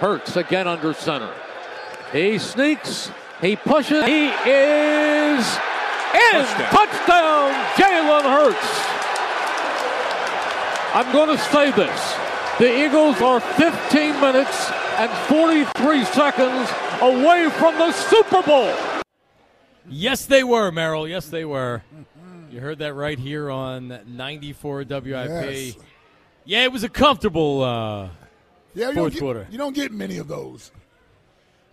Hurts again under center. He sneaks. He pushes. He is in. Touchdown. Touchdown, Jalen Hurts. I'm going to say this. The Eagles are 15 minutes and 43 seconds away from the Super Bowl. Yes, they were, Merrill. Yes, they were. You heard that right here on 94 WIP. Yes. Yeah, it was a comfortable uh, Yeah, you fourth don't, get, quarter. you don't get many of those.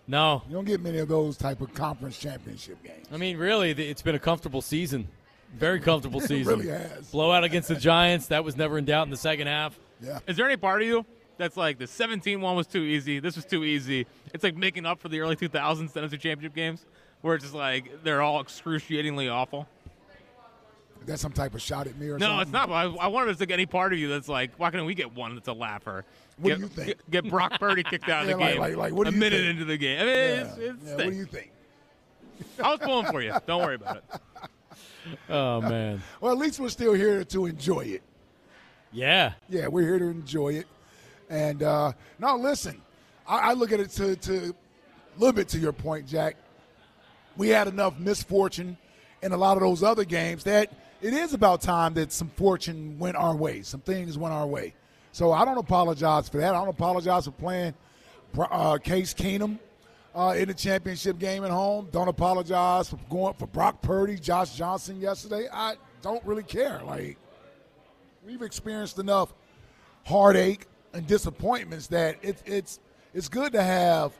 No, You don't get many of those type of conference championship games. I mean, really, it's been a comfortable season. Very comfortable It season. really has. Blowout against the Giants. That was never in doubt in the second half. Yeah. Is there any part of you that's like the 17 one was too easy, this was too easy? It's like making up for the early 2000s NFC Championship games, where it's just like they're all excruciatingly awful. That's some type of shot at me or No, something. it's not. I, I wonder if there's like any part of you that's like, why can't we get one that's a laugher? What get, do you think? Get, get Brock Purdy kicked out of Yeah, the like- game like- like, do a minute think? into the game. I mean, Yeah. it's, it's Yeah, what do you think? I was pulling for you. Don't worry about it. Oh, man. Well, at least we're still here to enjoy it. Yeah. Yeah, we're here to enjoy it. And uh, now, listen, I, I look at it to, to a little bit to your point, Jack. We had enough misfortune in a lot of those other games that it is about time that some fortune went our way, some things went our way. So I don't apologize for that. I don't apologize for playing uh, Case Keenum uh, in the championship game at home. Don't apologize for going for Brock Purdy, Josh Johnson yesterday. I don't really care. Like we've experienced enough heartache and disappointments that it, it's it's good to have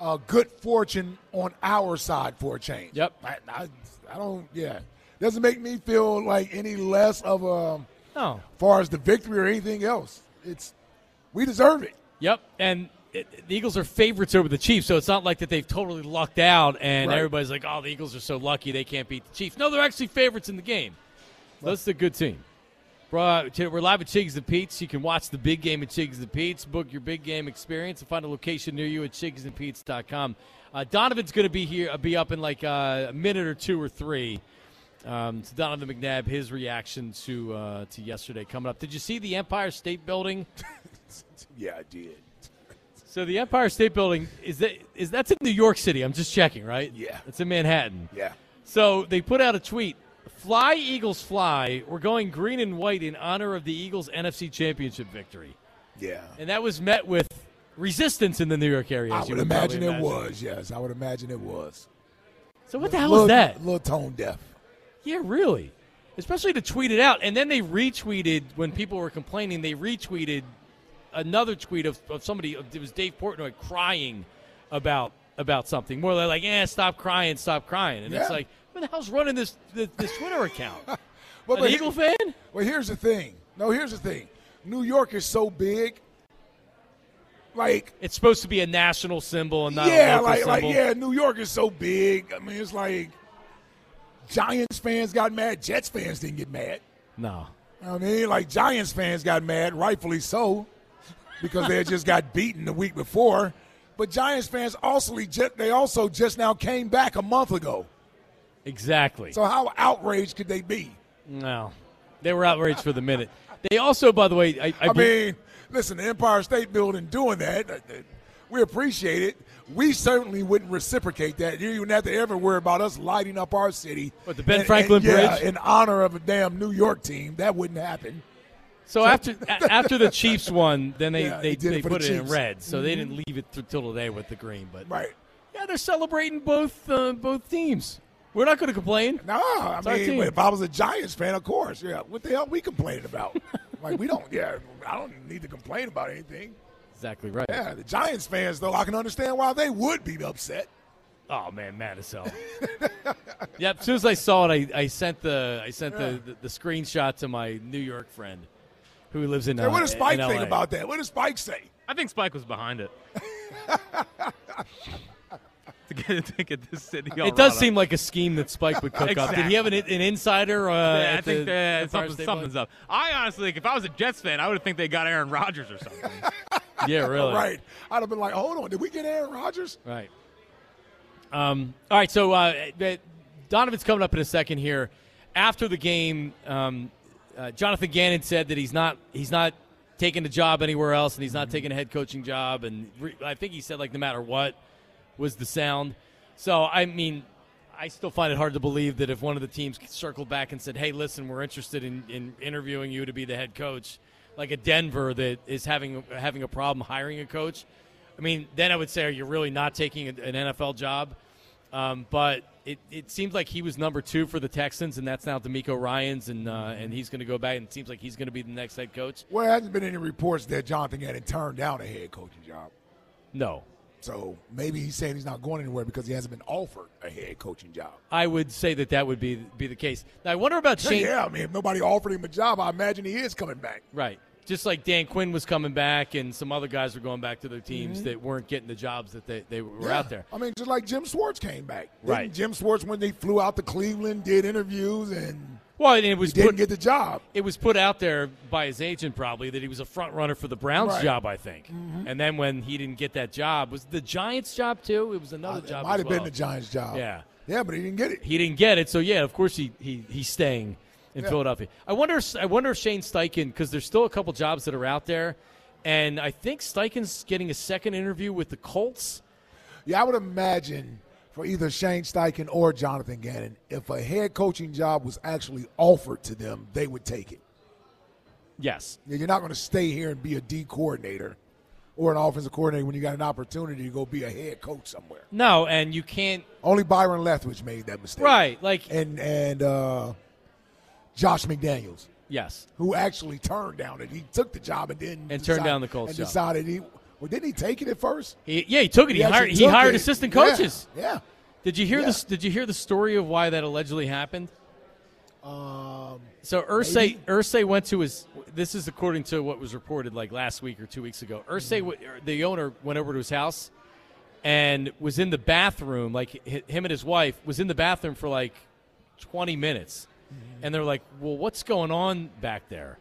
uh, good fortune on our side for a change. Yep. I, I, I don't. Yeah, doesn't make me feel like any less of a No. far as the victory or anything else. It's we deserve it. Yep. And it, the Eagles are favorites over the Chiefs, so it's not like that they've totally lucked out and Right. everybody's like, oh, the Eagles are so lucky they can't beat the Chiefs. No, they're actually favorites in the game. So that's a good team. Bro, We're live at Chickies and Pete's. You can watch the big game at Chickies and Pete's, book your big game experience, and find a location near you at chickiesandpete's.com. Uh, Donovan's going to be here, uh, be up in like uh, a minute or two or three. Um, so Donovan McNabb, his reaction to uh, to yesterday coming up. Did you see the Empire State Building? Yeah, I did. So the Empire State Building is that is that's in New York City. I'm just checking, right? Yeah. It's in Manhattan. Yeah. So they put out a tweet: "Fly Eagles, fly! We're going green and white in honor of the Eagles' NFC Championship victory." Yeah. And that was met with resistance in the New York area. I you would probably imagine it was. Yes, I would imagine it was. So what the hell little, is that? A little tone deaf. Yeah, really. Especially to tweet it out, and then they retweeted when people were complaining. They retweeted another tweet of, of somebody. It was Dave Portnoy crying about about something. More like, "Yeah, stop crying, stop crying." And it's like, who the hell's running this this, this Twitter account? Well, An but Eagle he- fan? Well, here's the thing. No, here's the thing. New York is so big. Like, It's supposed to be a national symbol and not yeah, a local like, like, symbol. yeah, New York is so big. I mean, it's like Giants fans got mad. Jets fans didn't get mad. No. I mean, like Giants fans got mad, rightfully so, because they had just got beaten the week before. But Giants fans also they also just now came back a month ago. Exactly. So how outraged could they be? no, they were outraged for the minute. They also, by the way, I, I, I mean, listen, the Empire State Building doing that, uh, uh, we appreciate it. We certainly wouldn't reciprocate that. You don't have to ever worry about us lighting up our city. What, the Ben And- Franklin and, yeah, Bridge? in honor of a damn New York team. That wouldn't happen. So after after the Chiefs won, then they Yeah, they, he did it they for the put it in red, so they didn't leave it till today with the green. But Right. yeah, they're celebrating both uh, both teams. We're not going to complain. No, I It's our mean, if I was a Giants fan, of course, yeah. What the hell we complaining about? like, we don't, yeah, I don't need to complain about anything. Exactly right. Yeah, the Giants fans, though, I can understand why they would be upset. Oh man, mad as hell. yep. As soon as I saw it, I, I sent the I sent the, the, the screenshot to my New York friend, who lives in. Hey, uh, what does Spike think about that? What does Spike say? I think Spike was behind it. to, get, to get this city It does riled up. seem like a scheme that Spike would cook up. Did he have an, an insider? Uh, Yeah, I think the that Empire something, something's up. I honestly think if I was a Jets fan, I would have think they got Aaron Rodgers or something. Yeah, really. Right. I'd have been like, hold on, did we get Aaron Rodgers? Right. Um, all right, so uh, Donovan's coming up in a second here. After the game, um, uh, Jonathan Gannon said that he's not he's not taking a job anywhere else, and he's not taking a head coaching job. And re- I think he said like no matter what was the sound. So I mean, I still find it hard to believe that if one of the teams circled back and said, "Hey, listen, we're interested in, in interviewing you to be the head coach," like a Denver that is having having a problem hiring a coach. I mean, then I would say, are you really not taking an NFL job? Um, but it, it seems like he was number two for the Texans, and that's now DeMeco Ryans, and uh, and he's going to go back, and it seems like he's going to be the next head coach. Well, there hasn't been any reports that Jonathan had turned down a head coaching job. No, So maybe he's saying he's not going anywhere because he hasn't been offered a head coaching job. I would say that that would be be the case. Now I wonder about Shane. Yeah, I mean, if nobody offered him a job, I imagine he is coming back. Right. Just like Dan Quinn was coming back, and some other guys were going back to their teams that weren't getting the jobs that they, they were Mm-hmm. Yeah. out there. I mean, just like Jim Schwartz came back. Didn't Right. Jim Schwartz, when they flew out to Cleveland, did interviews and Well, and it was didn't put, get the job. it was put out there by his agent probably that he was a front runner for the Browns Right. Mm-hmm. job, I think. And then when he didn't get that job, was the Giants job too? It was another Uh, It job. might as have well. been the Giants' job. Yeah. Yeah, but he didn't get it. He didn't get it, so yeah, of course he, he he's staying in Yeah. Philadelphia. I wonder I wonder if Shane Steichen because there's still a couple jobs that are out there, and I think Steichen's getting a second interview with the Colts. Yeah, I would imagine for either Shane Steichen or Jonathan Gannon, if a head coaching job was actually offered to them, they would take it. Yes, You're not going to stay here and be a D coordinator or an offensive coordinator when you got an opportunity to go be a head coach somewhere. no, and you can't Only Byron Leftwich made that mistake. right like And and uh, Josh McDaniels, yes. who actually turned down it. He took the job and then And turned down the Colts and job. decided he well didn't he take it at first? He, yeah, he took it. He, actually hired he hired it. assistant coaches. Yeah. Did you hear Yeah. this? Did you hear the story of why that allegedly happened? Um, So Irsay. Irsay went to his. This is according to what was reported like last week or two weeks ago. Irsay, w- the owner, went over to his house and was in the bathroom. Like him and his wife was in the bathroom for like twenty minutes, and they're like, "Well, what's going on back there?"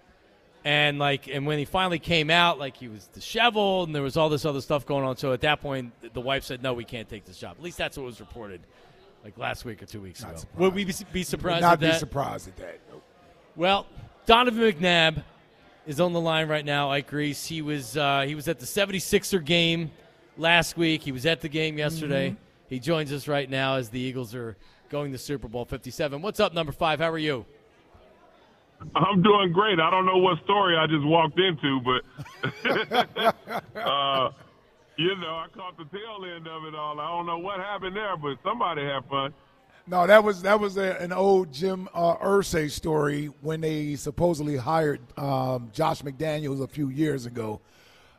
And like, and when he finally came out, like he was disheveled, and there was all this other stuff going on. So at that point, the wife said, "No, we can't take this job." At least that's what was reported, like last week or two weeks Not ago. surprised. Would we be, surprised not at be that? surprised at that. Nope. Well, Donovan McNabb is on the line right now. Ike Reese. He was uh, he was at the 76er game last week. He was at the game yesterday. Mm-hmm. He joins us right now as the Eagles are going to Super Bowl 57. What's up, number five? How are you? I'm doing great. I don't know what story I just walked into, but uh, you know, I caught the tail end of it all. I don't know what happened there, but somebody had fun. No, that was that was a, an old Jim uh, Irsay story when they supposedly hired um, Josh McDaniels a few years ago.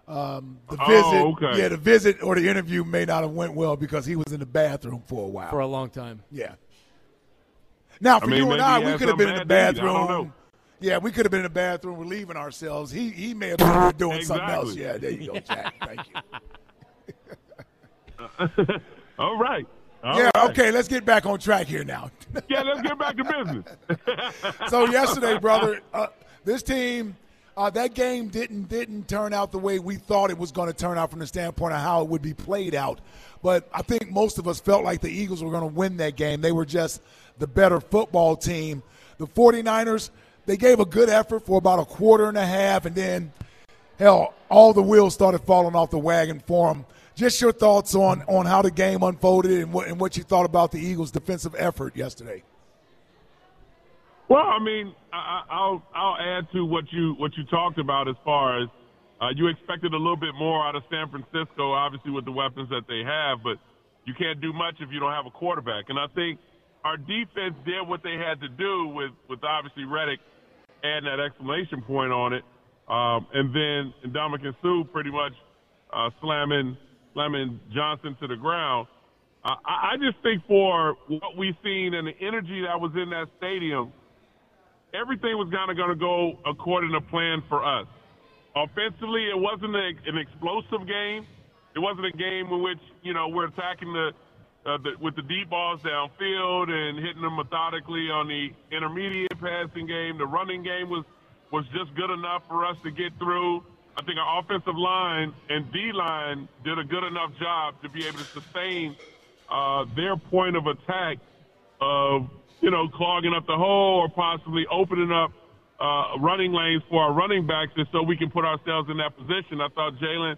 Um, the Oh, visit, okay. yeah, the visit or the interview may not have went well because he was in the bathroom for a while. For a long time. yeah. Now, for mean, you and I, we could have been in the bad. I don't bathroom. know. Yeah, we could have been in the bathroom relieving ourselves. He he may have been doing something else. Yeah, there you go, Jack. Thank you. All right. All yeah, right. okay, let's get back on track here now. Yeah, let's get back to business. so yesterday, brother, uh, this team, uh, that game didn't didn't turn out the way we thought it was going to turn out from the standpoint of how it would be played out. But I think most of us felt like the Eagles were going to win that game. They were just the better football team. The 49ers, they gave a good effort for about a quarter and a half, and then hell, all the wheels started falling off the wagon for them. Just your thoughts on on how the game unfolded and what and what you thought about the Eagles' defensive effort yesterday. Well, I mean, I, I'll I'll add to what you what you talked about as far as uh, you expected a little bit more out of San Francisco, obviously with the weapons that they have, but you can't do much if you don't have a quarterback. And I think our defense did what they had to do with with obviously Reddick adding that exclamation point on it, um, and then Ndamukong Suh pretty much uh, slamming slamming Johnson to the ground. Uh, I I just think for what we've seen and the energy that was in that stadium, everything was kind of going to go according to plan for us. Offensively, it wasn't a, an explosive game. It wasn't a game in which you know we're attacking the, uh, the with the deep balls downfield and hitting them methodically on the intermediate passing game. The running game was was just good enough for us to get through. I think our offensive line and D line did a good enough job to be able to sustain uh, their point of attack of you know clogging up the hole or possibly opening up uh, running lanes for our running backs, and so we can put ourselves in that position. I thought Jalen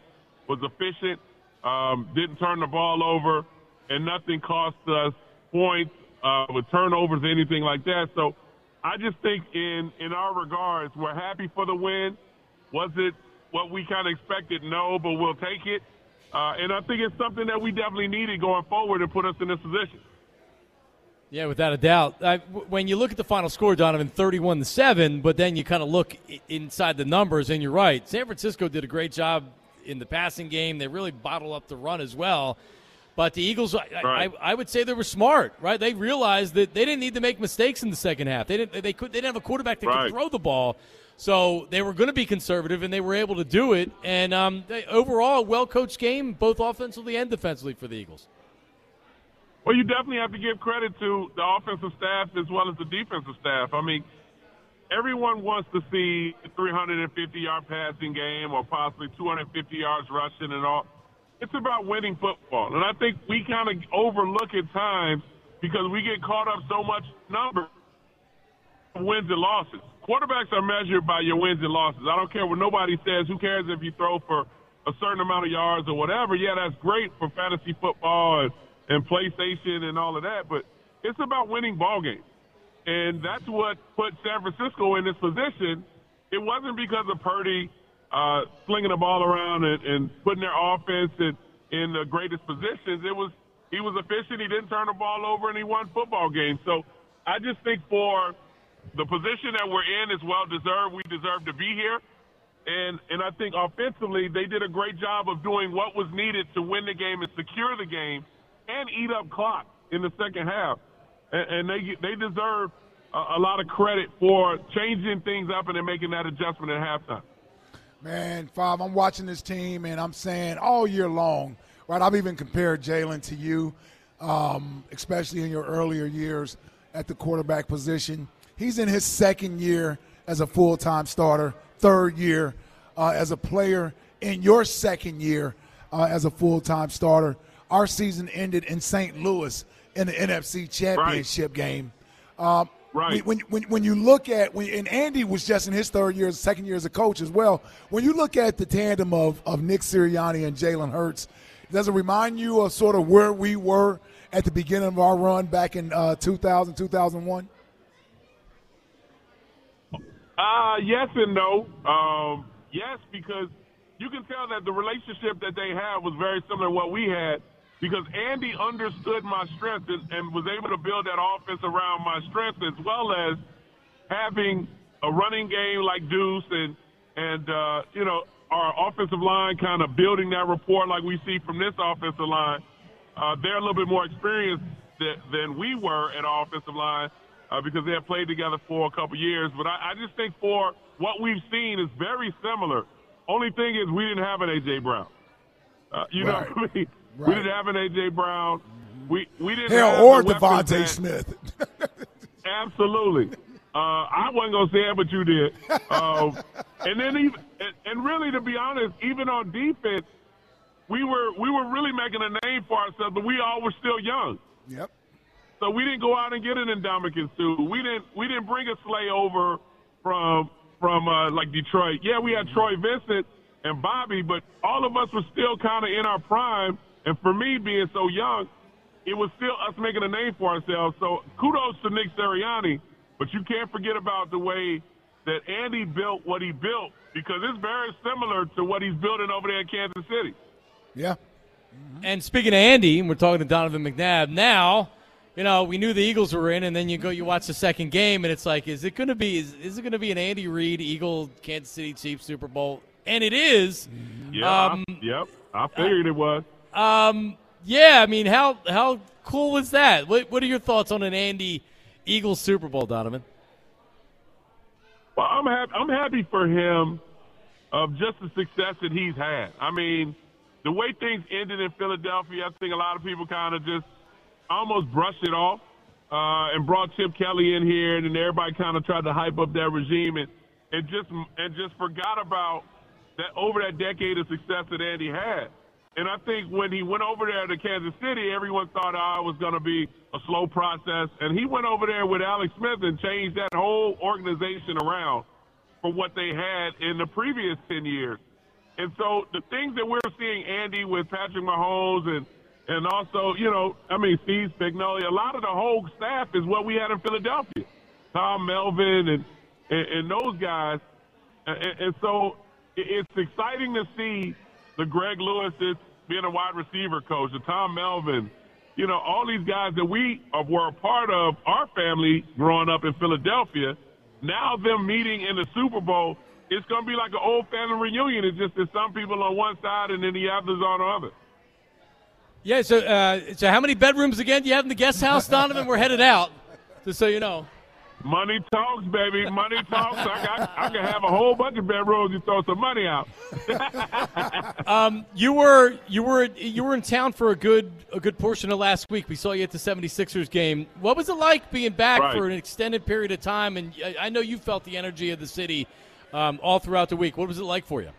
was efficient, um, didn't turn the ball over, and nothing cost us points uh, with turnovers, or anything like that. So I just think in in our regards, we're happy for the win. Was it what we kind of expected? No, but we'll take it. Uh, and I think it's something that we definitely needed going forward to put us in this position. Yeah, without a doubt. I, when you look at the final score, Donovan, 31 to 7, but then you kind of look inside the numbers, and you're right. San Francisco did a great job in the passing game. They really bottled up the run as well. But the Eagles, right. I, I, would say they were smart, right? They realized that they didn't need to make mistakes in the second half. They didn't. They could. They didn't have a quarterback that right. could throw the ball, so they were going to be conservative, and they were able to do it. And um, they, overall, a well coached game, both offensively and defensively for the Eagles. Well, you definitely have to give credit to the offensive staff as well as the defensive staff. I mean, everyone wants to see a 350 yard passing game or possibly 250 yards rushing and all. It's about winning football. And I think we kind of overlook at times because we get caught up so much number wins and losses. Quarterbacks are measured by your wins and losses. I don't care what nobody says. Who cares if you throw for a certain amount of yards or whatever? Yeah, that's great for fantasy football and, and PlayStation and all of that, but it's about winning ball games. And that's what put San Francisco in this position. It wasn't because of Purdy uh, slinging the ball around and, and putting their offense in, in the greatest positions. It was he was efficient. He didn't turn the ball over, and he won football games. So I just think for the position that we're in is well deserved. We deserve to be here. And and I think offensively they did a great job of doing what was needed to win the game and secure the game and eat up clock in the second half. And, and they they deserve a, a lot of credit for changing things up and then making that adjustment at halftime. Man, Five, I'm watching this team and I'm saying all year long, right? I've even compared Jalen to you, um, especially in your earlier years at the quarterback position. He's in his second year as a full time starter, third year uh, as a player, in your second year uh, as a full time starter. Our season ended in St. Louis in the NFC Championship right. game. Um, Right. When, when, when you look at when and Andy was just in his third year, second year as a coach as well. When you look at the tandem of, of Nick Sirianni and Jalen Hurts, does it remind you of sort of where we were at the beginning of our run back in uh, 2000, 2001? Uh, yes and no. Um, yes, because you can tell that the relationship that they had was very similar to what we had because Andy understood my strengths and, and, was able to build that offense around my strengths as well as having a running game like Deuce and and uh, you know our offensive line kind of building that rapport like we see from this offensive line. Uh, they're a little bit more experienced th- than we were at our offensive line uh, because they have played together for a couple years. But I, I just think for what we've seen is very similar. Only thing is we didn't have an AJ Brown. Uh, you right. know, what I mean? Right. We didn't have an AJ Brown. We we didn't Hell, have or DeVonta Smith. absolutely. Uh, I wasn't gonna say it, but you did. Um, and then even and, really, to be honest, even on defense, we were we were really making a name for ourselves, but we all were still young. Yep. So we didn't go out and get an Ndamukong Suh. We didn't we didn't bring a Slay over from from uh, like Detroit. Yeah, we had Troy Vincent and Bobby, but all of us were still kind of in our prime and for me, being so young, it was still us making a name for ourselves. So kudos to Nick Sirianni, but you can't forget about the way that Andy built what he built because it's very similar to what he's building over there in Kansas City. Yeah. Mm-hmm. And speaking of Andy, we're talking to Donovan McNabb now. You know, we knew the Eagles were in, and then you go, you watch the second game, and it's like, is it going to be, is, is it going to be an Andy Reid Eagle Kansas City Chiefs Super Bowl? And it is. Yeah. Um, yep. I figured it was. Um, yeah, I mean, how how cool was that? What what are your thoughts on an Andy Eagles Super Bowl, Donovan? Well, I'm happy. I'm happy for him of just the success that he's had. I mean, the way things ended in Philadelphia, I think a lot of people kind of just almost brushed it off uh, and brought Chip Kelly in here, and then everybody kind of tried to hype up that regime and and just and just forgot about that over that decade of success that Andy had. And I think when he went over there to Kansas City, everyone thought oh, it was going to be a slow process. And he went over there with Alex Smith and changed that whole organization around. from what they had in the previous 10 years. And so the things that we're seeing, Andy, with Patrick Mahomes and and also, you know, I mean, Steve Spagnuolo, a lot of the whole staff is what we had in Philadelphia. Tom Melvin and and, and those guys. And, and so it's exciting to see the Greg Lewis's being a wide receiver coach, the Tom Melvin, you know, all these guys that we were a part of our family growing up in Philadelphia. Now them meeting in the Super Bowl, it's going to be like an old family reunion. It's just that some people on one side and then the others on the other. Yeah. So, uh, so how many bedrooms again do you have in the guest house, Donovan? We're headed out, just so you know. Money talks, baby. Money talks. I, got, I can have a whole bunch of bedrooms. You throw some money out. um, you were you were you were in town for a good a good portion of last week. We saw you at the 76ers game. What was it like being back right. for an extended period of time? And I, I know you felt the energy of the city um, all throughout the week. What was it like for you?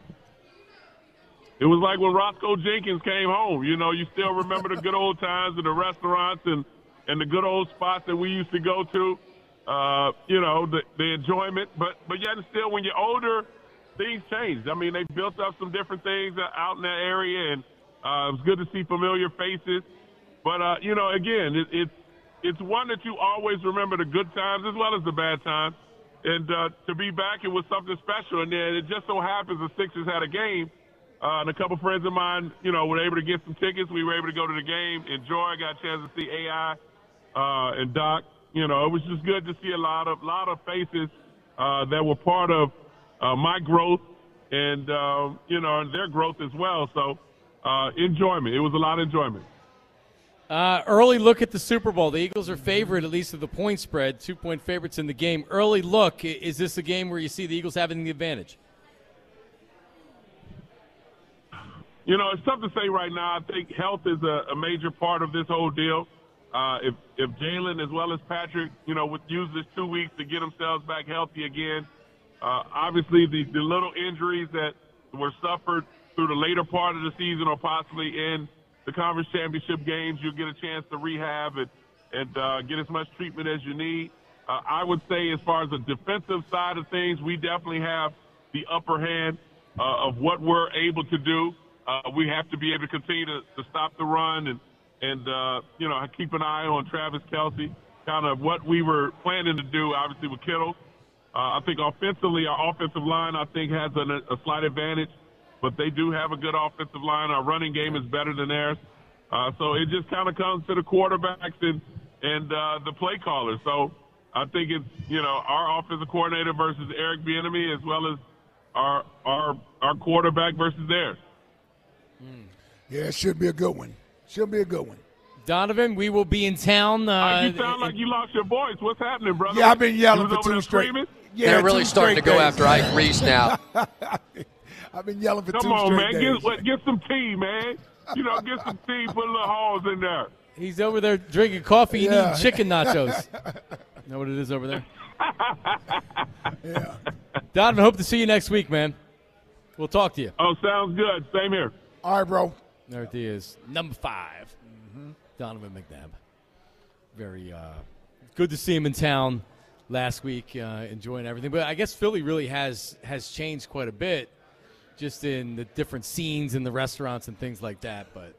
It was like when Roscoe Jenkins came home. You know, you still remember the good old times and the restaurants and and the good old spots that we used to go to uh, you know, the, the enjoyment. But but yet still, when you're older, things change. I mean, they built up some different things out in that area, and uh, it was good to see familiar faces. But uh, you know, again, it, it's it's one that you always remember the good times as well as the bad times. And uh, to be back, it was something special. And then it just so happens the Sixers had a game, uh, and a couple friends of mine, you know, were able to get some tickets. We were able to go to the game, enjoy. Got a chance to see AI uh, and Doc you know, it was just good to see a lot of lot of faces uh, that were part of uh, my growth and uh, you know and their growth as well. So uh, enjoyment. It was a lot of enjoyment. Uh, early look at the Super Bowl. The Eagles are favored, at least of the point spread, two point favorites in the game. Early look. Is this a game where you see the Eagles having the advantage? You know, it's tough to say right now. I think health is a, a major part of this whole deal. Uh, if if Jalen as well as Patrick, you know, would use this two weeks to get themselves back healthy again, uh, obviously the, the little injuries that were suffered through the later part of the season or possibly in the conference championship games, you'll get a chance to rehab and and uh, get as much treatment as you need. Uh, I would say, as far as the defensive side of things, we definitely have the upper hand uh, of what we're able to do. Uh, we have to be able to continue to, to stop the run and and uh, you know I keep an eye on Travis Kelce, Kind of what we were planning to do, obviously with Kittle. Uh, I think offensively, our offensive line I think has a, a slight advantage, but they do have a good offensive line. Our running game is better than theirs, uh, so it just kind of comes to the quarterbacks and and uh, the play callers. So I think it's you know our offensive coordinator versus Eric Bieniemy as well as our our our quarterback versus theirs. Yeah, it should be a good one. She'll be a good one. Donovan, we will be in town. Uh, you sound like you lost your voice. What's happening, brother? Yeah, I've been yelling for two straight. Yeah, They're really starting to go days. after Ike Reese now. I've been yelling for Come two on, straight man. days. Get, get some tea, man. You know, get some tea. Put a little holes in there. He's over there drinking coffee and Yeah. eating chicken nachos. know what it is over there? yeah. Donovan, hope to see you next week, man. We'll talk to you. Oh, sounds good. Same here. All right, bro. There it is. Number 5 Donovan McNabb. Very uh, good to see him in town last week, uh, enjoying everything. But I guess Philly really has has changed quite a bit, just in the different scenes in the restaurants and things like that. But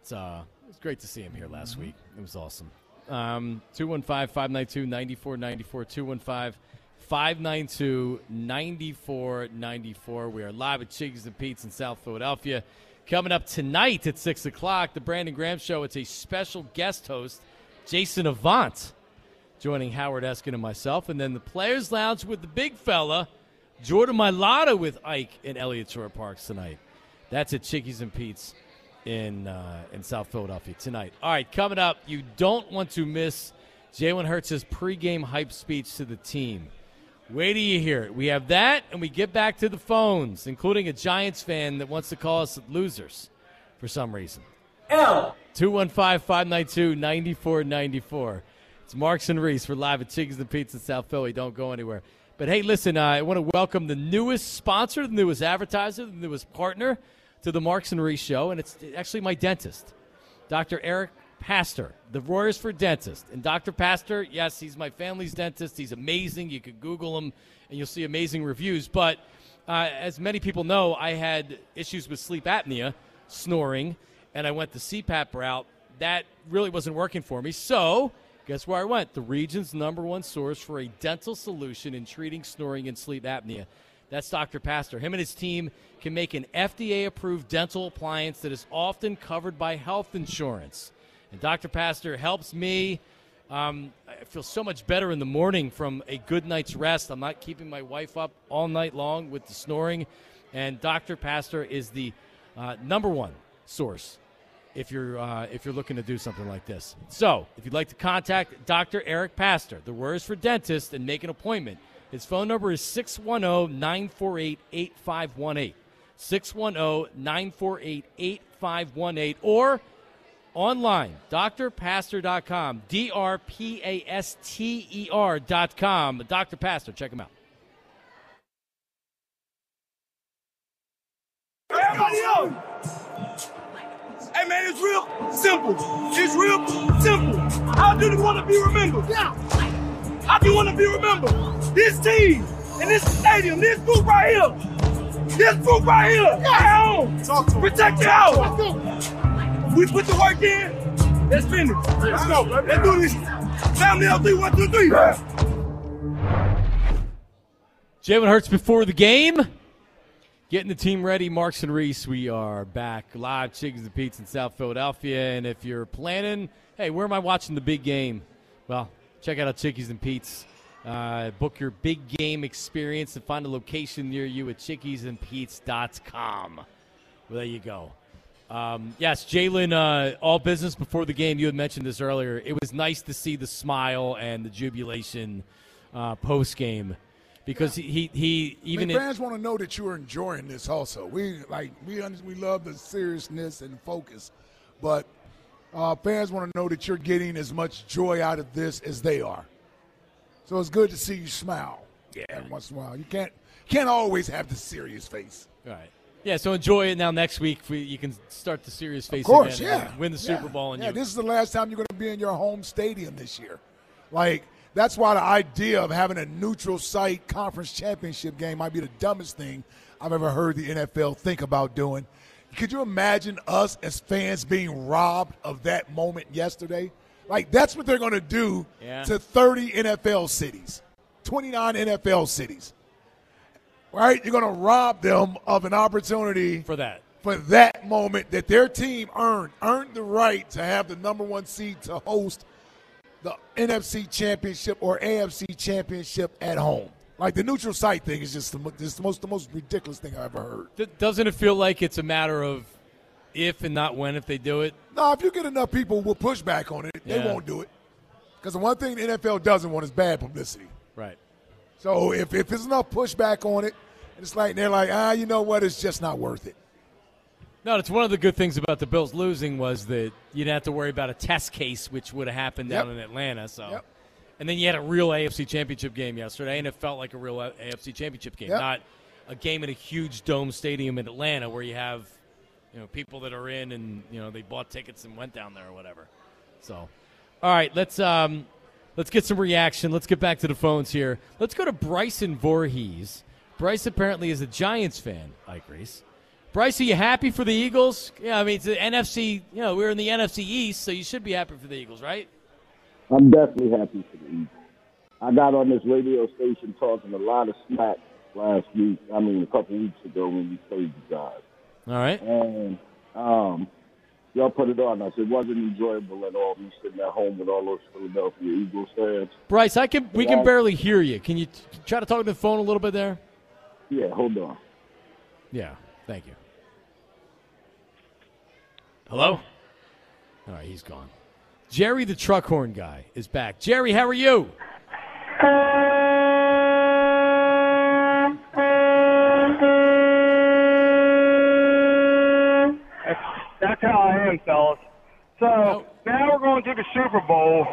it's uh, it was great to see him here last week. It was awesome. Um, 215 592 9494. 215 592 9494. We are live at Chickies and Pete's in South Philadelphia. Coming up tonight at 6 o'clock, the Brandon Graham Show. It's a special guest host, Jason Avant, joining Howard Eskin and myself. And then the Players Lounge with the big fella, Jordan Mailata with Ike and Eliot Shorr-Parks tonight. That's at Chickies and Pete's in, uh, in South Philadelphia tonight. All right, coming up, you don't want to miss Jalen Hurts' pregame hype speech to the team. Wait till you hear it. We have that, and we get back to the phones, including a Giants fan that wants to call us losers for some reason. L. 215 592 9494. It's Marks and Reese. We're live at Chickies and Pizza in South Philly. Don't go anywhere. But hey, listen, uh, I want to welcome the newest sponsor, the newest advertiser, the newest partner to the Marks and Reese show, and it's actually my dentist, Dr. Eric Pastor, the Royersford dentist. And Dr. Pastor, yes, he's my family's dentist. He's amazing. You could Google him and you'll see amazing reviews. But uh, as many people know, I had issues with sleep apnea, snoring, and I went the CPAP route. That really wasn't working for me. So, guess where I went? The region's number one source for a dental solution in treating snoring and sleep apnea. That's Dr. Pastor. Him and his team can make an FDA approved dental appliance that is often covered by health insurance. And Dr. Pastor helps me. Um, I feel so much better in the morning from a good night's rest. I'm not keeping my wife up all night long with the snoring. And Dr. Pastor is the uh, number one source if you're uh, if you're looking to do something like this. So, if you'd like to contact Dr. Eric Pastor, the Royersford dentist, and make an appointment. His phone number is 610 948 8518. 610 948 8518. Or online, drpastor.com. D R P A S T E R.com. Dr. Pastor, check him out. Everybody else. Hey man, it's real simple. It's real simple. How do you want to be remembered? Yeah. How do you want to be remembered? This team and this stadium, this group right here, this group right here, yeah. at home, Talk to protect your house. We put the work in. Let's finish. Let's go. Let's do this. Family L three, one, two, three. Jalen Hurts before the game. Getting the team ready, Marks and Reese. We are back live, Chickies and Pete's in South Philadelphia. And if you're planning, hey, where am I watching the big game? Well, check out Chickies and Pete's. Uh, book your big game experience and find a location near you at chickiesandpete's.com. Well, there you go. Um, yes, Jalen, uh, all business before the game. You had mentioned this earlier. It was nice to see the smile and the jubilation uh, post game because he he even I mean, fans want to know that you are enjoying this. Also, we like we we love the seriousness and focus, but uh, fans want to know that you're getting as much joy out of this as they are. So it's good to see you smile. Yeah, once in a while. You can't can't always have the serious face. Right. Yeah, so enjoy it now. Next week, we, you can start the serious face of course, again. Yeah, win the yeah. Super Bowl. And yeah, you, this is the last time you're going to be in your home stadium this year. Like that's why the idea of having a neutral site conference championship game might be the dumbest thing I've ever heard the NFL think about doing. Could you imagine us as fans being robbed of that moment yesterday? Like that's what they're going to do Yeah. to 30 NFL cities, 29 NFL cities. Right? You're going to rob them of an opportunity for that. for that moment that their team earned earned the right to have the number one seed to host the NFC Championship or AFC Championship at home. Like the neutral site thing is just the, just the most the most ridiculous thing I've ever heard. D- doesn't it feel like it's a matter of if and not when if they do it? No, if you get enough people will push back on it, they Yeah. won't do it. Because the one thing the NFL doesn't want is bad publicity. Right. So if, if there's enough pushback on it, it's like they're like, ah, you know what, it's just not worth it. No, it's one of the good things about the Bills losing was that you didn't have to worry about a test case, which would have happened down Yep. in Atlanta. So, Yep. and then you had a real AFC Championship game yesterday, and it felt like a real AFC Championship game, Yep. not a game in a huge dome stadium in Atlanta where you have, you know, people that are in and you know they bought tickets and went down there or whatever. So, all right, let's um, let's get some reaction. Let's get back to the phones here. Let's go to Bryce in Voorhees. Bryce apparently is a Giants fan. Ike Reese. Bryce, are you happy for the Eagles? Yeah, I mean, it's the NFC. You know, we're in the NFC East, so you should be happy for the Eagles, right? I'm definitely happy for the Eagles. I got on this radio station talking a lot of smack last week. I mean, a couple weeks ago when we played the guys, All right. and um, y'all put it on us. It wasn't enjoyable at all. Me sitting at home with all those Philadelphia Eagles fans. Bryce, I can. We can barely hear you. Can you t- try to talk to the phone a little bit there? Yeah, hold on. Yeah. Thank you. Hello. All right, he's gone. Jerry, the truck horn guy, is back. Jerry, how are you? That's how I fellas. So now we're going to the Super Bowl.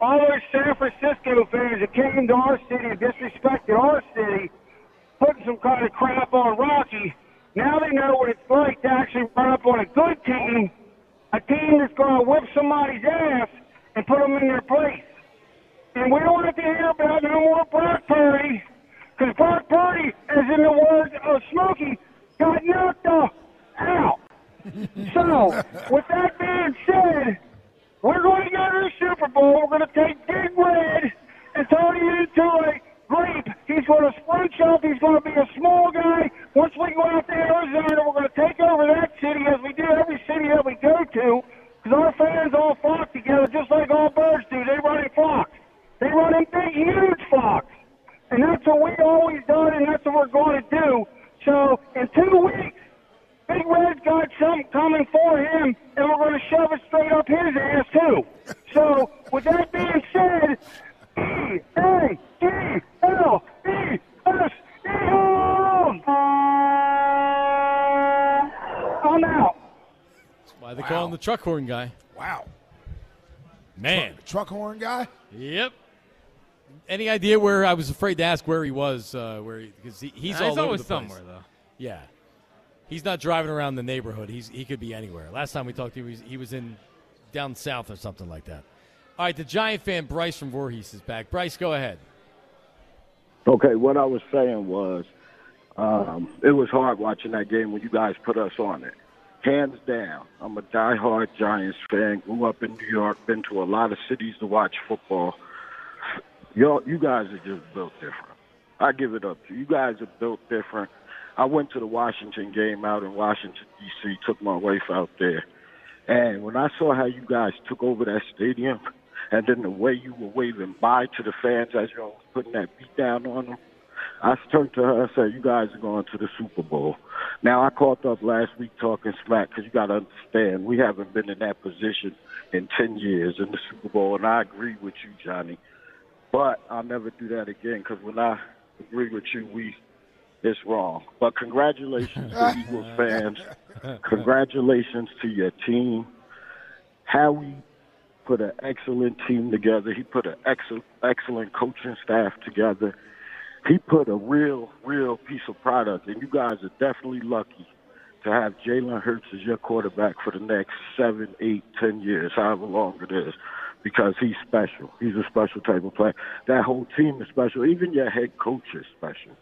All those San Francisco fans that came into our city and disrespected our city, putting some kind of crap on Rocky, now they know what it's like to actually run up on a good team, a team that's going to whip somebody's ass and put them in their place. And we don't have to hear about no more Brock Purdy, because Brock Purdy, as in the words of Smokey, got knocked out. So, with that being said, we're going to go to the Super Bowl. We're going to take Big Red and turn him into a grape. He's going to sprint up. He's going to be a small guy. Once we go out to Arizona, we're going to take over that city as we do every city that we go to because our fans all flock together just like all birds do. They run in flocks. They run in big, huge flocks. And that's what we always done, and that's what we're going to do. So in two weeks, Big Red's got something coming for him, and we're going to shove it straight up his ass, too. So, with that being said, E A D L E S Eagles! I'm out. Why they call him the truck horn guy? Wow. Man. Truck, truck horn guy? Yep. Any idea where I was afraid to ask where he was? Uh, where because he, he's Nah, all he's over always the place. somewhere, though. Yeah, he's not driving around the neighborhood. He's he could be anywhere. Last time we talked to him, he was, he was in down south or something like that. All right, the Giant fan Bryce from Voorhees is back. Bryce, go ahead. Okay, what I was saying was, um, it was hard watching that game when you guys put us on it. Hands down, I'm a diehard Giants fan. Grew up in New York, been to a lot of cities to watch football. Yo, you guys are just built different. I give it up to you. You guys are built different. I went to the Washington game out in Washington D.C. Took my wife out there, and when I saw how you guys took over that stadium, and then the way you were waving bye to the fans as you were putting that beat down on them, I turned to her and said, "You guys are going to the Super Bowl." Now I called up last week talking smack because you got to understand we haven't been in that position in ten years in the Super Bowl, and I agree with you, Johnny. But I'll never do that again because when I agree with you, we it's wrong. But congratulations to Eagles fans. Congratulations to your team. Howie put an excellent team together. He put an excellent, excellent coaching staff together. He put a real, real piece of product, and you guys are definitely lucky to have Jalen Hurts as your quarterback for the next seven, eight, ten years, however long it is, because he's special. He's a special type of player. That whole team is special. Even your head coach is special.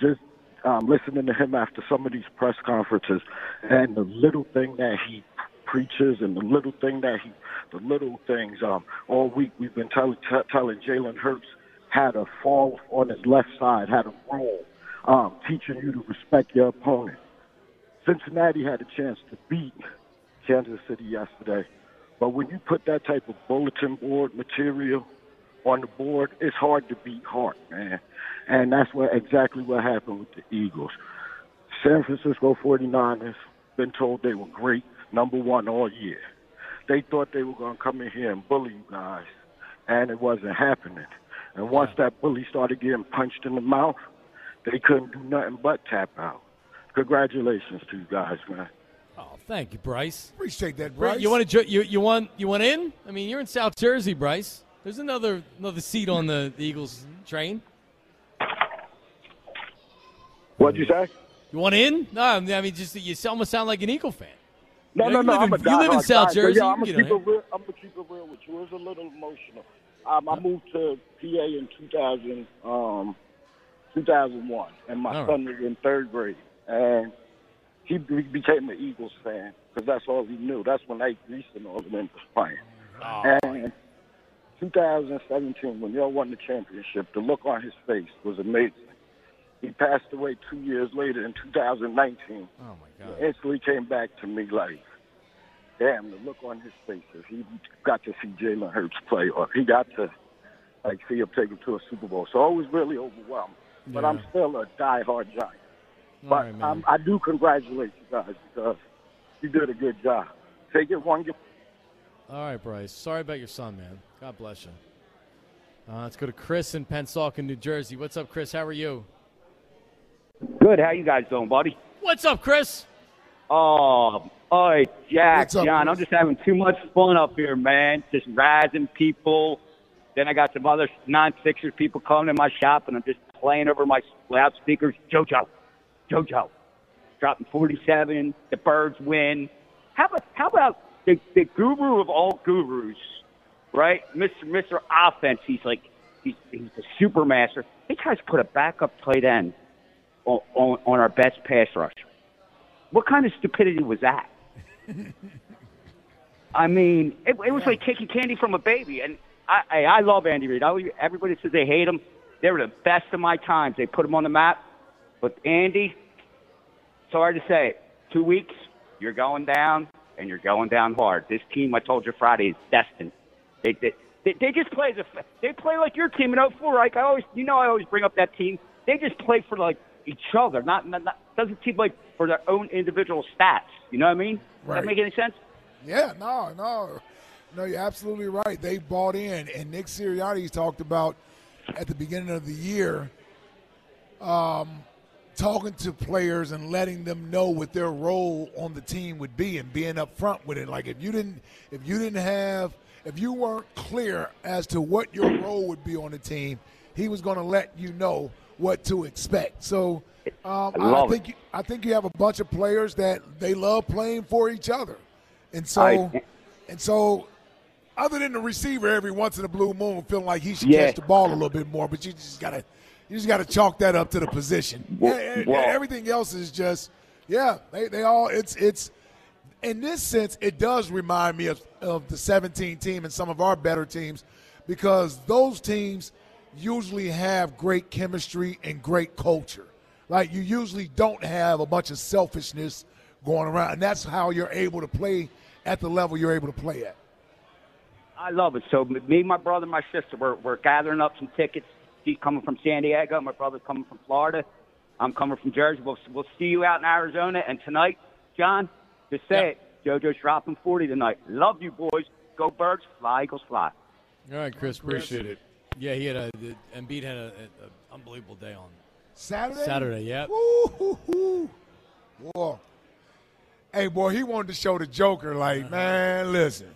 Just um, listening to him after some of these press conferences, and the little thing that he preaches, and the little thing that he, the little things. Um, all week we've been telling t- telling Jalen Hurts how to fall on his left side, how to roll, um, teaching you to respect your opponent. Cincinnati had a chance to beat Kansas City yesterday, but when you put that type of bulletin board material on the board, it's hard to beat Hart, man. And that's what exactly what happened with the Eagles. San Francisco 49ers been told they were great, number one all year. They thought they were going to come in here and bully you guys, and it wasn't happening. And once that bully started getting punched in the mouth, they couldn't do nothing but tap out. Congratulations to you guys, man. Oh, thank you, Bryce. Appreciate that, Bryce. Bryce. You want to you you want you want in? I mean, you're in South Jersey, Bryce. There's another another seat on the, the Eagles train. What'd you say? You want in? No, I mean just you almost sound like an Eagle fan. No, You no, no. live I'm in- a you live in South guy, so Jersey. Yeah, I'm you gonna know, keep it real. I'm gonna keep it real with you. It was a little emotional. Um, I moved to PA in 2000, um, 2001, and my All right. son was in third grade, and he be- became an Eagles fan because that's all he knew. That's when Ike Reese and all of them was playing. Oh, And 2017, when y'all won the championship, the look on his face was amazing. He passed away two years later in 2019. Oh my God. Instantly came back to me like, damn, the look on his face. If he got to see Jalen Hurts play, or he got to like see him take him to a Super Bowl. So I was really overwhelmed. But I'm still a diehard Giant. But right, I do congratulate you guys because you did a good job. Take it one game. All right, Bryce. Sorry about your son, man. God bless you. Uh, let's go to Chris in Pensacola, New Jersey. What's up, Chris? How are you? Good. How you guys doing, buddy? What's up, Chris? Oh, all right, Jack, up, John. Chris? I'm just having too much fun up here, man. Just razzing people. Then I got some other non-Sixers people coming to my shop, and I'm just playing over my loudspeakers. JoJo, JoJo, dropping 47. The Birds win. How about how about the, the guru of all gurus, right, Mr. Mr. Offense? He's like He's, he's the super master. He tries to put a backup tight end on, on, on our best pass rusher. What kind of stupidity was that? I mean, it, it was like taking candy from a baby. And I, I, I love Andy Reid. I, everybody says they hate him. They were the best of my times. They put him on the map. But Andy, sorry to say it, two weeks, you're going down, and you're going down hard. This team, I told you Friday, is destined. They, they, they, they just play as a, they play like your team in 04. Like I always, you know, I always bring up that team. They just play for like each other, not, not, not doesn't seem like for their own individual stats. You know what I mean? Does Right. that make any sense? Yeah, no, no, no. You're absolutely right. They bought in, and Nick Sirianni talked about at the beginning of the year, um, talking to players and letting them know what their role on the team would be, and being upfront with it. Like if you didn't, if you didn't have, if you weren't clear as to what your role would be on the team, he was going to let you know what to expect. So. Um, I I, think you, I think you have a bunch of players that they love playing for each other, and so I- and so, other than the receiver every once in a blue moon feeling like he should Yeah. catch the ball a little bit more, but you just gotta you just gotta chalk that up to the position. Well- Yeah, yeah, well- everything else is just yeah. They they all it's it's in this sense it does remind me of of the 17 team and some of our better teams because those teams usually have great chemistry and great culture. Like you usually don't have a bunch of selfishness going around, and that's how you're able to play at the level you're able to play at. I love it. So me, my brother, my sister, we're we're gathering up some tickets. She's coming from San Diego. My brother's coming from Florida. I'm coming from Jersey. We'll we'll see you out in Arizona. And tonight, John, just say it. JoJo's dropping 40 tonight. Love you, boys. Go Birds. Fly, Eagles, fly. All right, Chris, appreciate it. Yeah, he had a the, Embiid had an unbelievable day on Saturday. Saturday. Yeah, Woo-hoo-hoo. Boy. Hey, boy, he wanted to show the Joker, like, uh-huh. man, listen.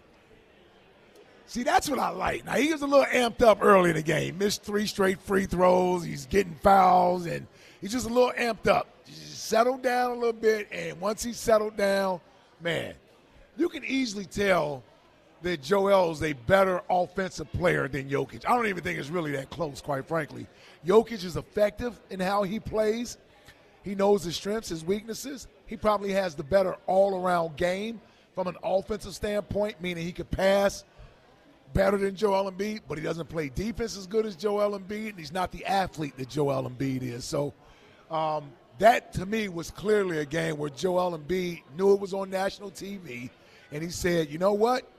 See, that's what I like. Now, he was a little amped up early in the game. Missed three straight free throws. He's getting fouls, and he's just a little amped up. Just settled down a little bit, and once he settled down, man, you can easily tell that Joel is a better offensive player than Jokic. I don't even think it's really that close, quite frankly. Jokic is effective in how he plays. He knows his strengths, his weaknesses. He probably has the better all-around game from an offensive standpoint, meaning he could pass better than Joel Embiid, but he doesn't play defense as good as Joel Embiid, and he's not the athlete that Joel Embiid is. So um, that, to me, was clearly a game where Joel Embiid knew it was on national TV, and he said, you know what?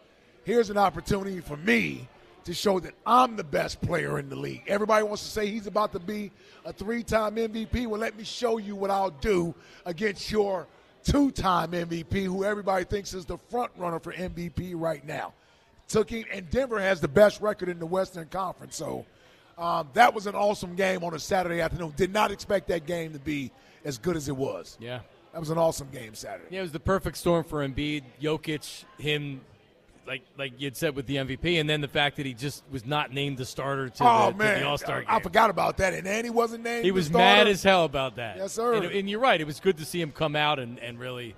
Here's an opportunity for me to show that I'm the best player in the league. Everybody wants to say he's about to be a three-time MVP. Well, let me show you what I'll do against your two-time MVP, who everybody thinks is the front runner for MVP right now. Took him, and Denver has the best record in the Western Conference. So um, that was an awesome game on a Saturday afternoon. Did not expect that game to be as good as it was. yeah, That was an awesome game Saturday. yeah. It was the perfect storm for Embiid, Jokic, him. Like like you'd said with the MVP, and then the fact that he just was not named the starter to oh the, the All Star game. I forgot about that. And then he wasn't named. He was mad as hell about that. Yes, sir. And, and you're right. It was good to see him come out and, and really.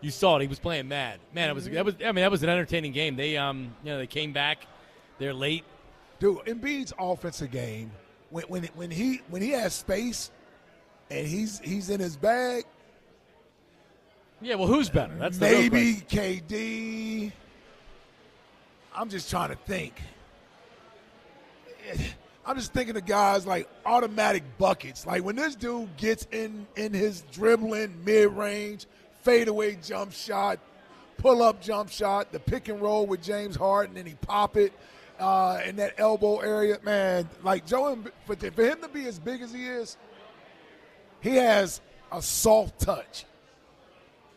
You saw it. He was playing mad. Man, it was that was. I mean, that was an entertaining game. They um, you know, they came back. They're late. Dude, Embiid's offensive game when when when he when he has space and he's he's in his bag. Yeah. Well, who's better? That's the maybe. KD. I'm just trying to think. I'm just thinking of guys like automatic buckets. Like when this dude gets in in his dribbling mid range, fadeaway jump shot, pull up jump shot, the pick and roll with James Harden, and he pop it uh, in that elbow area. Man, like Joe, for, for him to be as big as he is, he has a soft touch.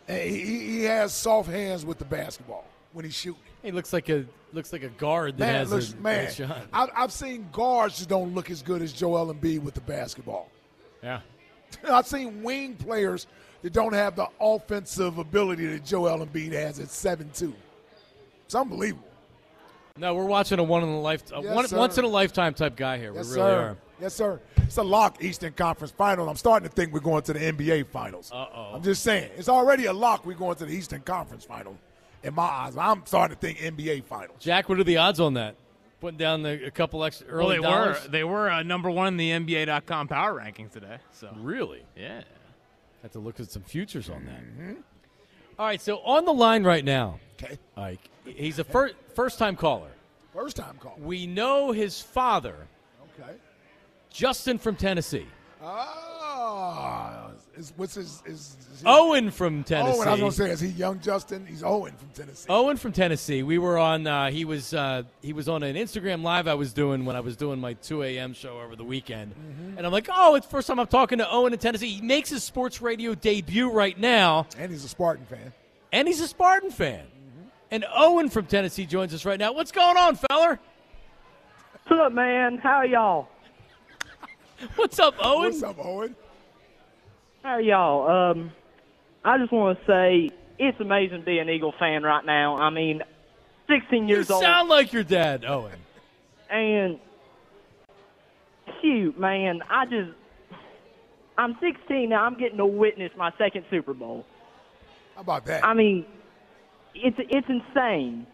And he, he has soft hands with the basketball when he's shooting. He looks like a looks like a guard that Man, has looks, a, man, shot. I've, I've seen guards that don't look as good as Joel Embiid with the basketball. Yeah. I've seen wing players that don't have the offensive ability that Joel Embiid has at seven two. It's unbelievable. No, we're watching a one in a lifetime, Yes, one, once in a lifetime type guy here. Yes, we really sir. are. Yes, sir. It's a lock Eastern Conference final. I'm starting to think we're going to the NBA finals. Uh oh. I'm just saying. It's already a lock we're going to the Eastern Conference final. In my eyes, I'm starting to think NBA finals. Jack, what are the odds on that? Putting down the, a couple extra Well, early they dollars. were they were uh, number one in the NBA.com power rankings today. So Really? yeah, Have to look at some futures on that. Mm-hmm. All right, so on the line right now, Okay. Ike, he's a fir- first time caller. First time caller. We know his father, Okay. Justin from Tennessee. Ah, is, what's his? Is, is he, Owen from Tennessee. Owen, I was gonna say, is he young Justin? He's Owen from Tennessee. Owen from Tennessee. We were on. Uh, he was. Uh, he was on an Instagram live I was doing when I was doing my 2 a.m. show over the weekend, Mm-hmm. and I'm like, oh, it's the first time I'm talking to Owen in Tennessee. He makes his sports radio debut right now, And he's a Spartan fan. and he's a Spartan fan. Mm-hmm. And Owen from Tennessee joins us right now. What's going on, feller? What's up, man? How are y'all? What's up, Owen? What's up, Owen? How are y'all? Um, I just want to say it's amazing to be an Eagle fan right now. I mean, 16 You years old, You sound like your dad, Owen. and cute, man. I just, I'm 16 now. I'm getting to witness my second Super Bowl. How about that? I mean, it's it's insane.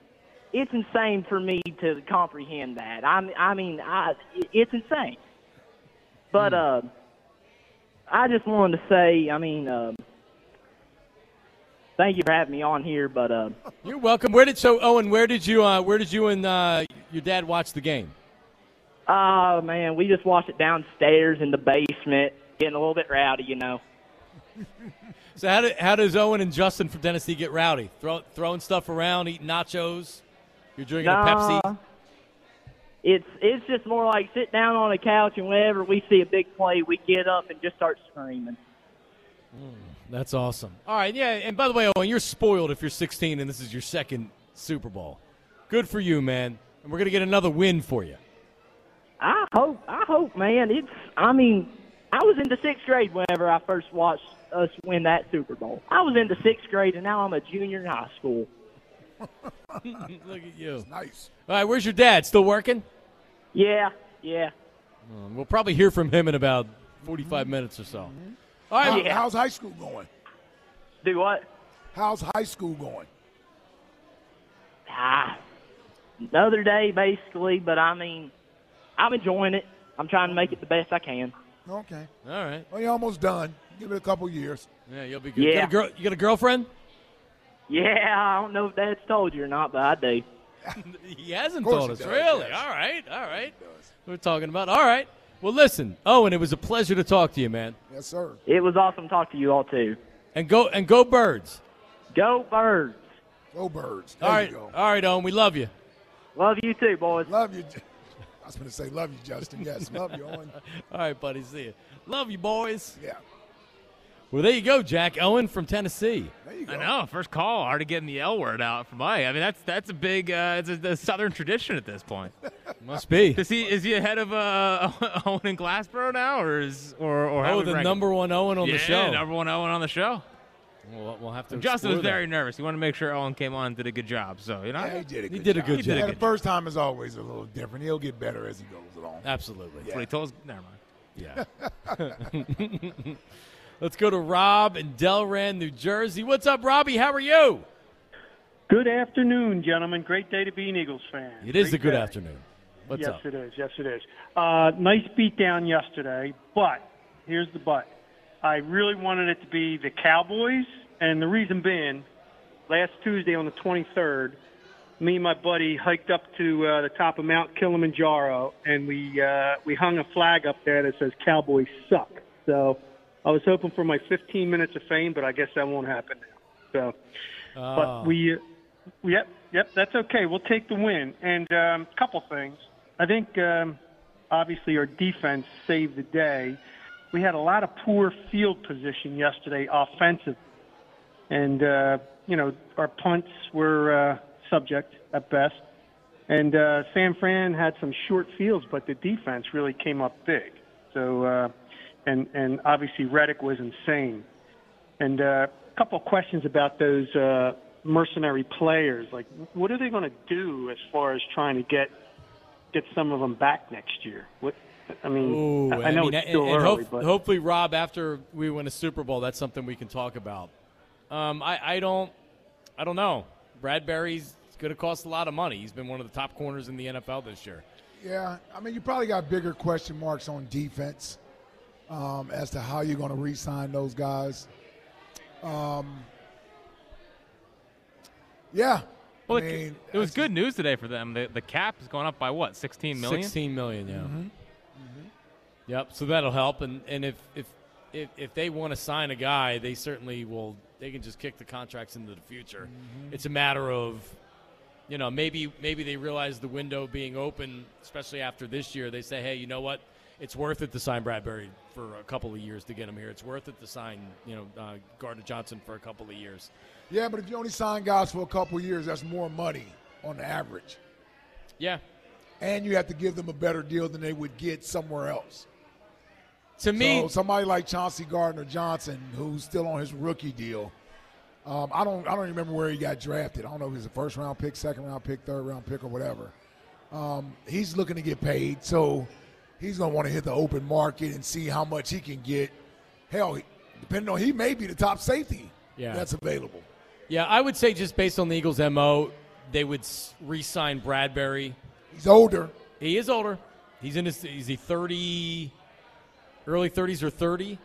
It's insane for me to comprehend that. I I mean, I it's insane. But uh, I just wanted to say, I mean, um, thank you for having me on here. But uh, You're welcome. Where did so Owen? Where did you? Uh, where did you and uh, your dad watch the game? oh man, we just watched it downstairs in the basement, getting a little bit rowdy, you know. So how, do, how does Owen and Justin from Tennessee get rowdy? Throw, throwing stuff around, eating nachos. You're drinking a Pepsi. It's it's just more like sit down on a couch and whenever we see a big play, we get up and just start screaming. Mm, that's awesome. All right, yeah. And by the way, Owen, you're spoiled if you're 16 and this is your second Super Bowl. Good for you, man. And we're gonna get another win for you. I hope, I hope, man. It's, I mean, I was in the sixth grade whenever I first watched us win that Super Bowl. I was in the sixth grade, and now I'm a junior in high school. Look at you. Nice. All right, where's your dad? Still working? Yeah, yeah. Um, we'll probably hear from him in about 45 minutes or so. All right. How- Yeah. How's high school going? Do what? How's high school going? Ah, another day, basically. But I mean, I'm enjoying it. I'm trying to make it the best I can. Okay. All right. Well, you're almost done. Give it a couple years. Yeah, you'll be good. You, Yeah. got a girl, you got a girlfriend? Yeah, I don't know if Dad's told you or not, but I do. He hasn't told he us. does, Really? yes. All right. All right. We're talking about. All right. Well, listen, oh, Owen, it was a pleasure to talk to you, man. Yes, sir. It was awesome to talk to you all too. And go and go birds. Go birds! Go birds. There All right. you go. All right, Owen, we love you. Love you too, boys. Love you. I was going to say love you, Justin. Yes, love you, Owen. All right, buddy. See you. Love you, boys. Yeah. Well, there you go, Jack. Owen from Tennessee. There you go. I know. First call, already getting the L word out from Ike. I mean, that's that's a big, uh, it's a, a Southern tradition at this point. Must be. Is he is he ahead of uh, Owen and Glassboro now, or is or or how Oh, the rank him? number one Owen on yeah, the show. number one Owen on the show. We'll, we'll have to. Justin was very that. nervous. He wanted to make sure Owen came on and did a good job. So you know, Yeah, he did a He good did a job. good He did job. a Yeah, good the first time is always a little different. He'll get better as he goes along. Absolutely. That's what he told us. Never mind. Yeah. Let's go to Rob in Delran, New Jersey. What's up, Robbie? How are you? Good afternoon, gentlemen. Great day to be an Eagles fan. It is a good day. afternoon. What's yes, up? it is. Yes, it is. Uh, nice beatdown yesterday, but here's the but. I really wanted it to be the Cowboys, and the reason being, last Tuesday on the 23rd, me and my buddy hiked up to uh, the top of Mount Kilimanjaro, and we uh, we hung a flag up there that says "Cowboys suck." So I was hoping for my 15 minutes of fame, but I guess that won't happen now. So, Oh. but we, yep, yep, that's okay. We'll take the win. And a um, couple things. I think um, obviously our defense saved the day. We had a lot of poor field position yesterday, offensive, and uh, you know our punts were uh, subject at best. And uh, San Fran had some short fields, but the defense really came up big. So, uh, and and obviously Reddick was insane. And uh, a couple of questions about those uh, mercenary players. Like, what are they going to do as far as trying to get get some of them back next year? What I mean, Ooh, I I know mean, it's and- still and early, hope- but hopefully, Rob, after we win a Super Bowl, that's something we can talk about. Um, I, I don't, I don't know. Bradberry's going to cost a lot of money. He's been one of the top corners in the NFL this year. Yeah, I mean, you probably got bigger question marks on defense um, as to how you're going to re-sign those guys. Um, yeah. Well, I it, mean, it was good news today for them. The, the cap is going up by what, 16 million? 16 million, yeah. Mm-hmm. Yep. So that'll help, and and if if if, if they want to sign a guy, they certainly will. They can just kick the contracts into the future. Mm-hmm. It's a matter of, you know, maybe maybe they realize the window being open, especially after this year. They say, hey, you know what? It's worth it to sign Bradberry for a couple of years to get him here. It's worth it to sign, you know, uh, Gardner Johnson for a couple of years. Yeah, but if you only sign guys for a couple of years, that's more money on the average. Yeah. And you have to give them a better deal than they would get somewhere else. To me, so somebody like Chauncey Gardner Johnson, who's still on his rookie deal, um, I don't I don't remember where he got drafted. I don't know if he's a first round pick, second round pick, third round pick, or whatever. Um, he's looking to get paid, so he's going to want to hit the open market and see how much he can get. Hell, depending on he may be the top safety Yeah. that's available. Yeah, I would say just based on the Eagles' mo, they would re-sign Bradberry. He's older. He is older. He's in his. Is he thirty? Early thirties or thirty,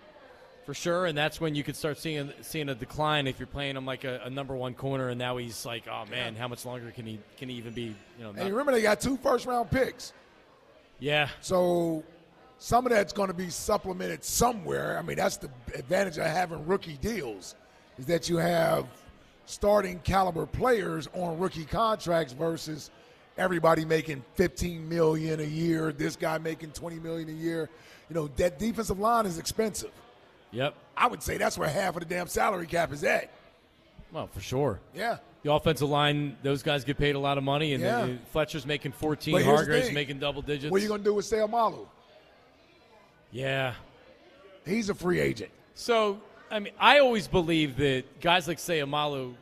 for sure. And that's when you could start seeing seeing a decline if you're playing him like a, a number one corner. And now he's like, oh man, how much longer can he can he even be? You know, And not- remember, they got two first round picks. Yeah. So some of that's going to be supplemented somewhere. I mean, that's the advantage of having rookie deals is that you have starting caliber players on rookie contracts versus everybody making 15 million a year, this guy making 20 million a year. You know, that defensive line is expensive. Yep. I would say that's where half of the damn salary cap is at. Well, for sure. Yeah. The offensive line, those guys get paid a lot of money, and Yeah. Fletcher's making fourteen. But here's the Hargrave's making double digits. What are you going to do with Seumalo? Yeah. He's a free agent. So, I mean, I always believe that guys like Seumalo,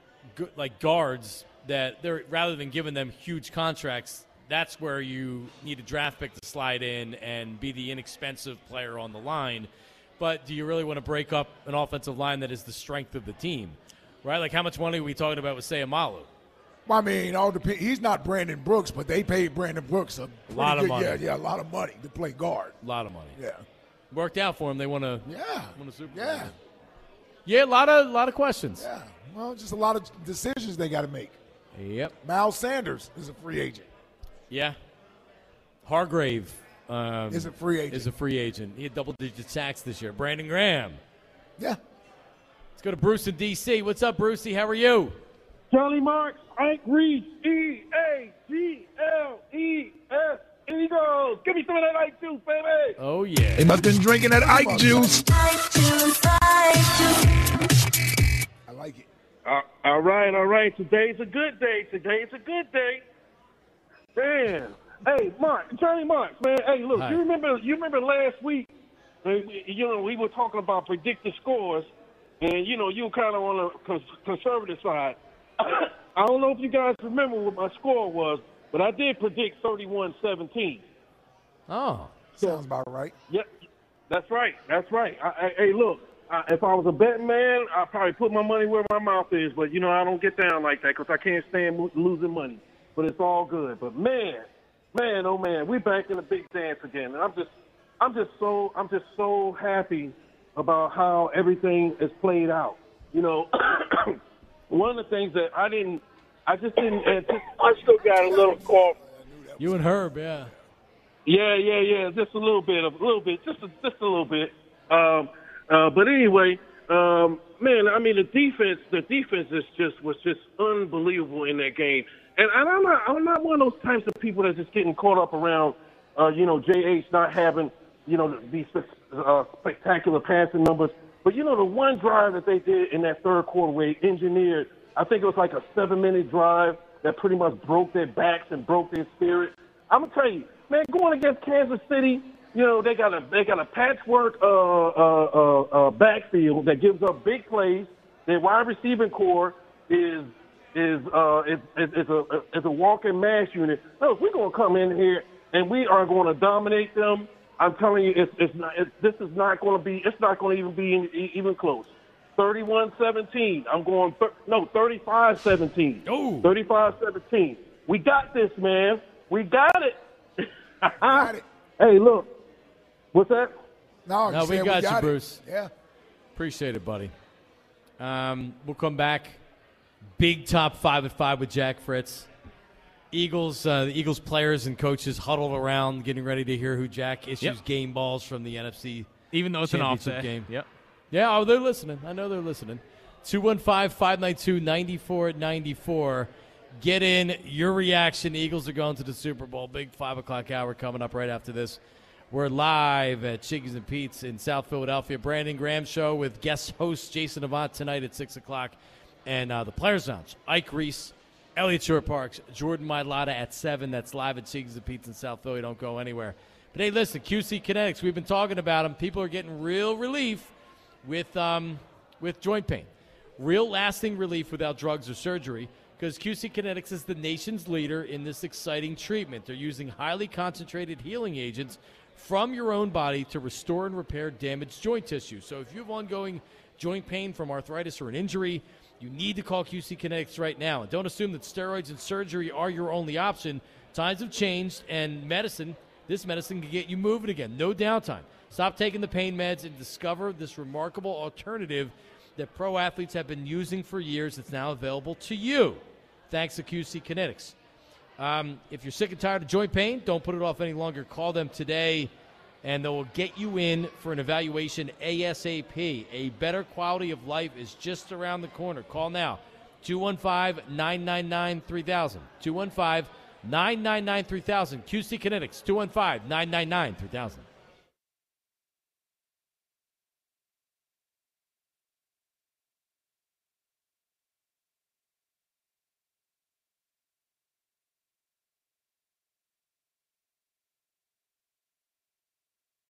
like guards, that they're rather than giving them huge contracts, that's where you need a draft pick to slide in and be the inexpensive player on the line. But do you really want to break up an offensive line that is the strength of the team? Right? Like, how much money are we talking about with Seumalo? Well, I mean, all dep- he's not Brandon Brooks, but they paid Brandon Brooks a, pretty lot of good- money. Yeah, yeah, a lot of money to play guard. A lot of money. Yeah. Worked out for him. They want to. Yeah. Want a Super Bowl. Yeah. Yeah, a lot of lot of questions. Yeah. Well, just a lot of decisions they got to make. Yep. Miles Sanders is a free agent. Yeah. Hargrave um, Is a free agent. Is a free agent. He had double digit sacks this year. Brandon Graham. Yeah. Let's go to Bruce in D.C. What's up, Brucey? How are you? Charlie Marks, Ike Reed, E A G L E S Eagles. Give me some of that Ike juice, baby. Oh yeah. They must have been drinking that Ike juice. I like it. Uh, all right, all right. Today's a good day. Today's a good day. Man, hey, Mark, Charlie Marks, man. Hey, look, Hi. you remember? You remember last week? uh, You know, we were talking about predicted scores, and you know, you were kind of on the conservative side. I don't know if you guys remember what my score was, but I did predict 31-17. Oh. Sounds about right. Yep, that's right. That's right. I, I, hey, look, I, if I was a betting man, I'd probably put my money where my mouth is. But you know, I don't get down like that because I can't stand mo- losing money. But it's all good. But man, man, oh man, we back in the big dance again. And I'm just, I'm just so, I'm just so happy about how everything is played out. You know, one of the things that I didn't, I just didn't. Anticipate, I still got a little cough You and Herb, yeah. yeah, yeah, yeah. Just a little bit, of a little bit, just a, just a little bit. Um, uh, but anyway, um, man, I mean the defense, the defense is just was just unbelievable in that game. And, and I'm not, I'm not one of those types of people that's just getting caught up around, uh, you know, JH not having, you know, these uh, spectacular passing numbers. But you know, the one drive that they did in that third quarter, where they engineered, I think it was like a seven-minute drive that pretty much broke their backs and broke their spirit. I'm gonna tell you, man, going against Kansas City, you know they got a they got a patchwork uh, uh, uh, uh, backfield that gives up big plays. Their wide receiving corps is is uh is, is, is a is a walking MASH unit. No, we're gonna come in here and we are going to dominate them. I'm telling you, it's it's not. It's, this is not going to be. It's not going to even be in, even close. 31-17. I'm going thir- no 35-17. Oh, 35-17. We got this, man. We got it. got it. Hey, look. What's that? No, No, you we got, you, it. Bruce. Yeah. Appreciate it, buddy. Um, we'll come back. Big top five at five with Jack Fritz. Eagles, uh, the Eagles players and coaches huddled around, getting ready to hear who Jack issues Yep. game balls from the NFC. Even though it's an off day. game. Yep. Yeah, oh, they're listening. I know they're listening. 215 592 9494. Get in your reaction. Eagles are going to the Super Bowl. Big 5 o'clock hour coming up right after this. We're live at Chickies and Pete's in South Philadelphia. Brandon Graham show with guest host Jason Avant tonight at 6 o'clock. And uh, the Players Lounge, Ike Reese, Eliot Shorr-Parks, Jordan Mailata at 7. That's live at Chickies and Pete's in South Philly. Don't go anywhere. But hey, listen, QC Kinetics, we've been talking about them. People are getting real relief with, um, with joint pain. Real lasting relief without drugs or surgery because QC Kinetics is the nation's leader in this exciting treatment. They're using highly concentrated healing agents from your own body to restore and repair damaged joint tissue. So if you have ongoing joint pain from arthritis or an injury, you need to call QC Kinetics right now. And don't assume that steroids and surgery are your only option. Times have changed, and medicine, this medicine can get you moving again. No downtime. Stop taking the pain meds and discover this remarkable alternative that pro athletes have been using for years that's now available to you thanks to QC Kinetics. Um, if you're sick and tired of joint pain, don't put it off any longer. Call them today, and they will get you in for an evaluation ASAP. A better quality of life is just around the corner. Call now 215 999 3000. 215 999 3000. QC Kinetics 215 999 3000.